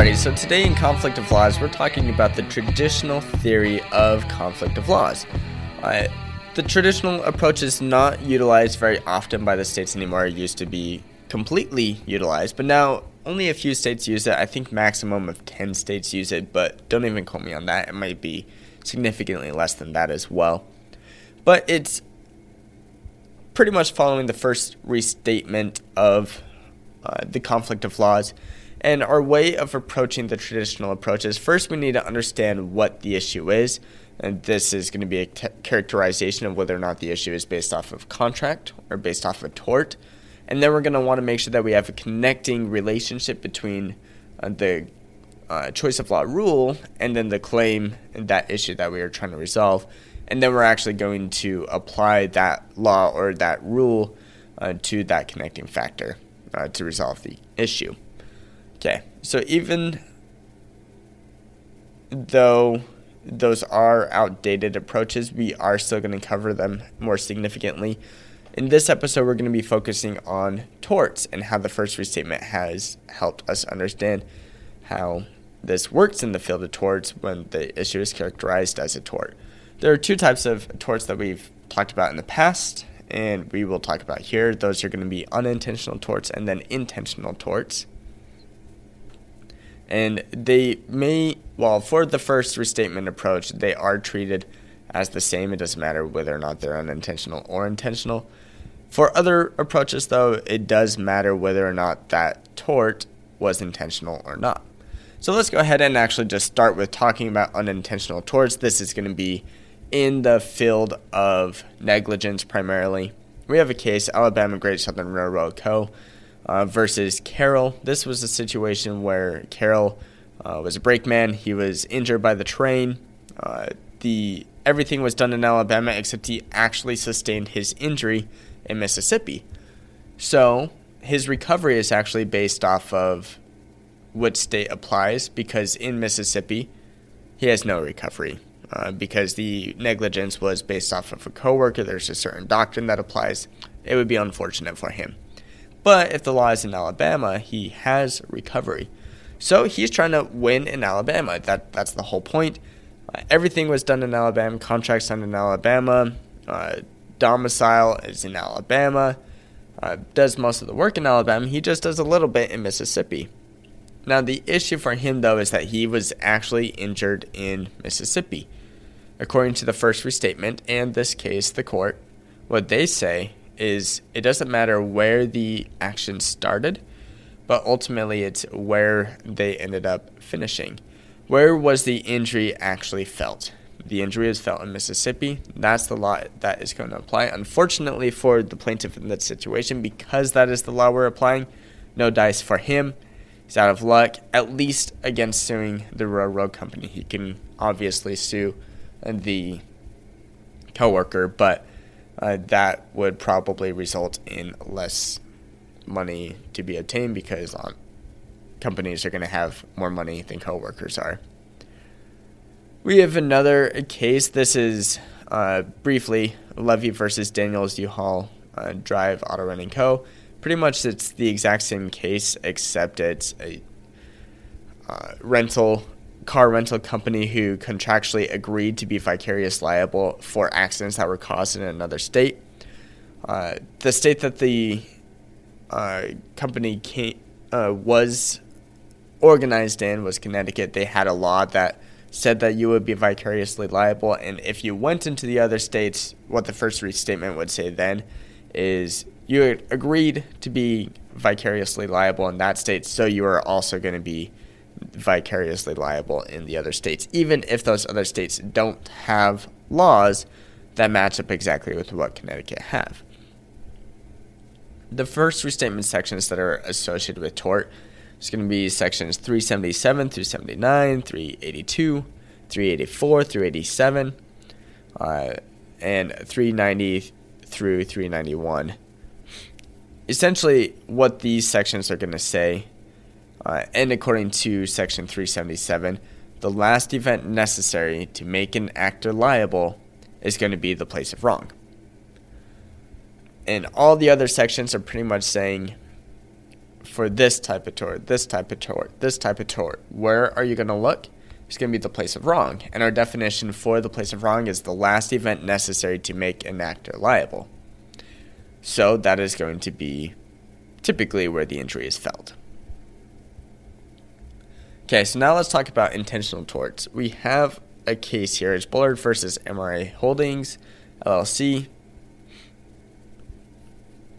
Alrighty, so today in Conflict of Laws, we're talking about the traditional theory of conflict of laws. Uh, the traditional approach is not utilized very often by the states anymore. It used to be completely utilized, but now only a few states use it. I think maximum of 10 states use it, but don't even quote me on that. It might be significantly less than that as well. But it's pretty much following the first restatement of uh, the conflict of laws. And our way of approaching the traditional approach is first we need to understand what the issue is. And this is going to be a characterization of whether or not the issue is based off of contract or based off of tort. And then we're going to want to make sure that we have a connecting relationship between uh, the uh, choice of law rule and then the claim and that issue that we are trying to resolve. And then we're actually going to apply that law or that rule uh, to that connecting factor uh, to resolve the issue. Okay, so even though those are outdated approaches, we are still going to cover them more significantly. In this episode, we're going to be focusing on torts and how the first restatement has helped us understand how this works in the field of torts when the issue is characterized as a tort. There are two types of torts that we've talked about in the past, and we will talk about here. Those are going to be unintentional torts and then intentional torts and they may well for the first restatement approach they are treated as the same. It doesn't matter whether or not they're unintentional or intentional. For other approaches though it does matter whether or not that tort was intentional or not. So let's go ahead and actually just start with talking about unintentional torts. This is going to be in the field of negligence primarily. We have a case alabama great southern railroad co uh, versus Carroll. This was a situation where Carroll uh, was a brakeman. He was injured by the train. Uh, the everything was done in Alabama except he actually sustained his injury in Mississippi. So his recovery is actually based off of what state applies because in Mississippi he has no recovery. Uh, because the negligence was based off of a coworker, there's a certain doctrine that applies. It would be unfortunate for him. But if the law is in Alabama, he has recovery. So he's trying to win in Alabama. That that's the whole point. Uh, everything was done in Alabama. Contracts done in Alabama. Uh, domicile is in Alabama. Uh, does most of the work in Alabama. He just does a little bit in Mississippi. Now the issue for him though is that he was actually injured in Mississippi. According to the first restatement and this case, the court, what they say is it doesn't matter where the action started, but ultimately it's where they ended up finishing. Where was the injury actually felt? The injury is felt in Mississippi. That's the law that is going to apply. Unfortunately for the plaintiff in that situation, because that is the law we're applying, no dice for him. He's out of luck, at least against suing the railroad company. He can obviously sue the coworker, but uh, that would probably result in less money to be obtained because um, companies are going to have more money than coworkers are. We have another case. This is uh, briefly Levy versus Daniels U-Haul uh, Drive Auto Renting Co. Pretty much it's the exact same case, except it's a uh, rental car rental company who contractually agreed to be vicarious liable for accidents that were caused in another state. Uh, the state that the uh, company came, uh, was organized in was Connecticut. They had a law that said that you would be vicariously liable, and if you went into the other states, what the first restatement would say then is you agreed to be vicariously liable in that state, so you are also going to be vicariously liable in the other states, even if those other states don't have laws that match up exactly with what Connecticut have. The first restatement sections that are associated with tort is going to be sections 377 through 79, 382, 384 through 87, uh, and 390 through 391. Essentially, what these sections are going to say uh, and according to Section 377, the last event necessary to make an actor liable is going to be the place of wrong. And all the other sections are pretty much saying for this type of tort, this type of tort, this type of tort, where are you going to look? It's going to be the place of wrong. And our definition for the place of wrong is the last event necessary to make an actor liable. So that is going to be typically where the injury is felt. Okay, so now let's talk about intentional torts. We have a case here. It's Bullard versus MRA Holdings, LLC.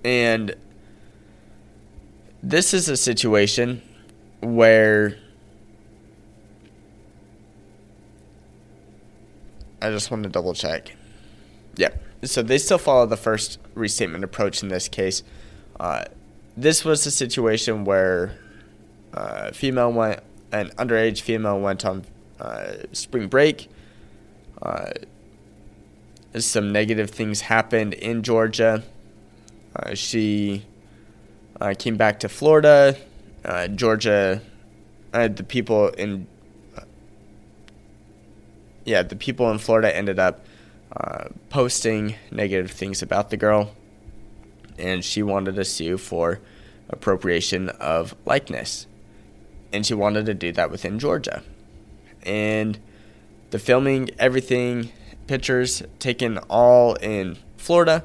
And this is a situation where I just want to double check. Yeah. So they still follow the first restatement approach in this case. Uh, this was a situation where uh, female went, an underage female went on uh, spring break. Uh, some negative things happened in Georgia. Uh, she uh, came back to Florida. Uh, Georgia, uh, the people in yeah, the people in Florida ended up posting negative things about the girl, and she wanted to sue for appropriation of likeness, and she wanted to do that within Georgia, and the filming, everything, pictures taken all in Florida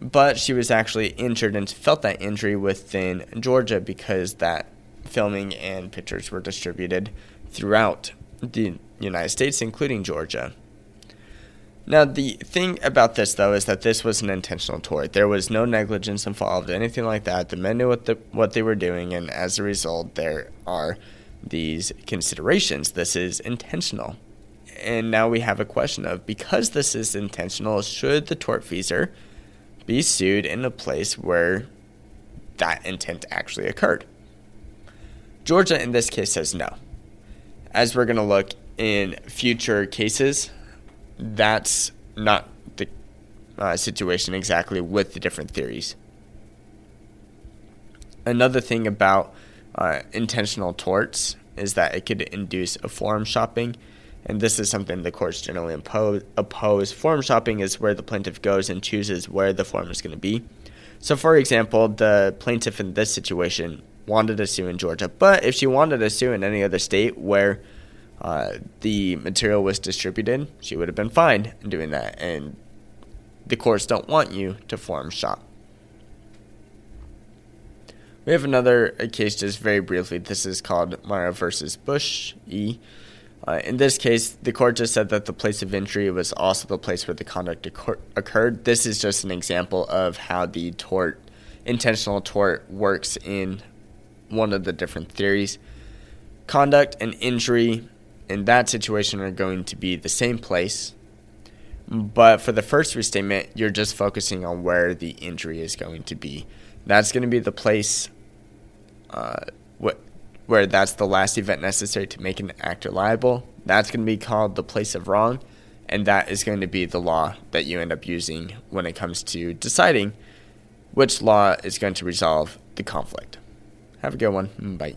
but she was actually injured and felt that injury within Georgia because that filming and pictures were distributed throughout the United States, including Georgia. Now, the thing about this, though, is that this was an intentional tort. There was no negligence involved, anything like that. The men knew what, the, what they were doing, and as a result, there are these considerations. This is intentional. And now we have a question of because this is intentional, should the tortfeasor be sued in a place where that intent actually occurred. Georgia, in this case, says no. As we're going to look in future cases, that's not the uh, situation exactly with the different theories. Another thing about uh, intentional torts is that it could induce a forum shopping and this is something the courts generally impose, oppose. Forum shopping is where the plaintiff goes and chooses where the forum is going to be. So, for example, the plaintiff in this situation wanted to sue in Georgia, but if she wanted to sue in any other state where uh, the material was distributed, she would have been fine in doing that. And the courts don't want you to forum shop. We have another case just very briefly. This is called Marra versus Bush E. Uh, in this case, the court just said that the place of injury was also the place where the conduct occurred. This is just an example of how the tort, intentional tort, works in one of the different theories. Conduct and injury in that situation are going to be the same place, but for the first restatement, you're just focusing on where the injury is going to be. That's going to be the place. Uh, what where that's the last event necessary to make an actor liable. That's going to be called the place of wrong, and that is going to be the law that you end up using when it comes to deciding which law is going to resolve the conflict. Have a good one. Bye.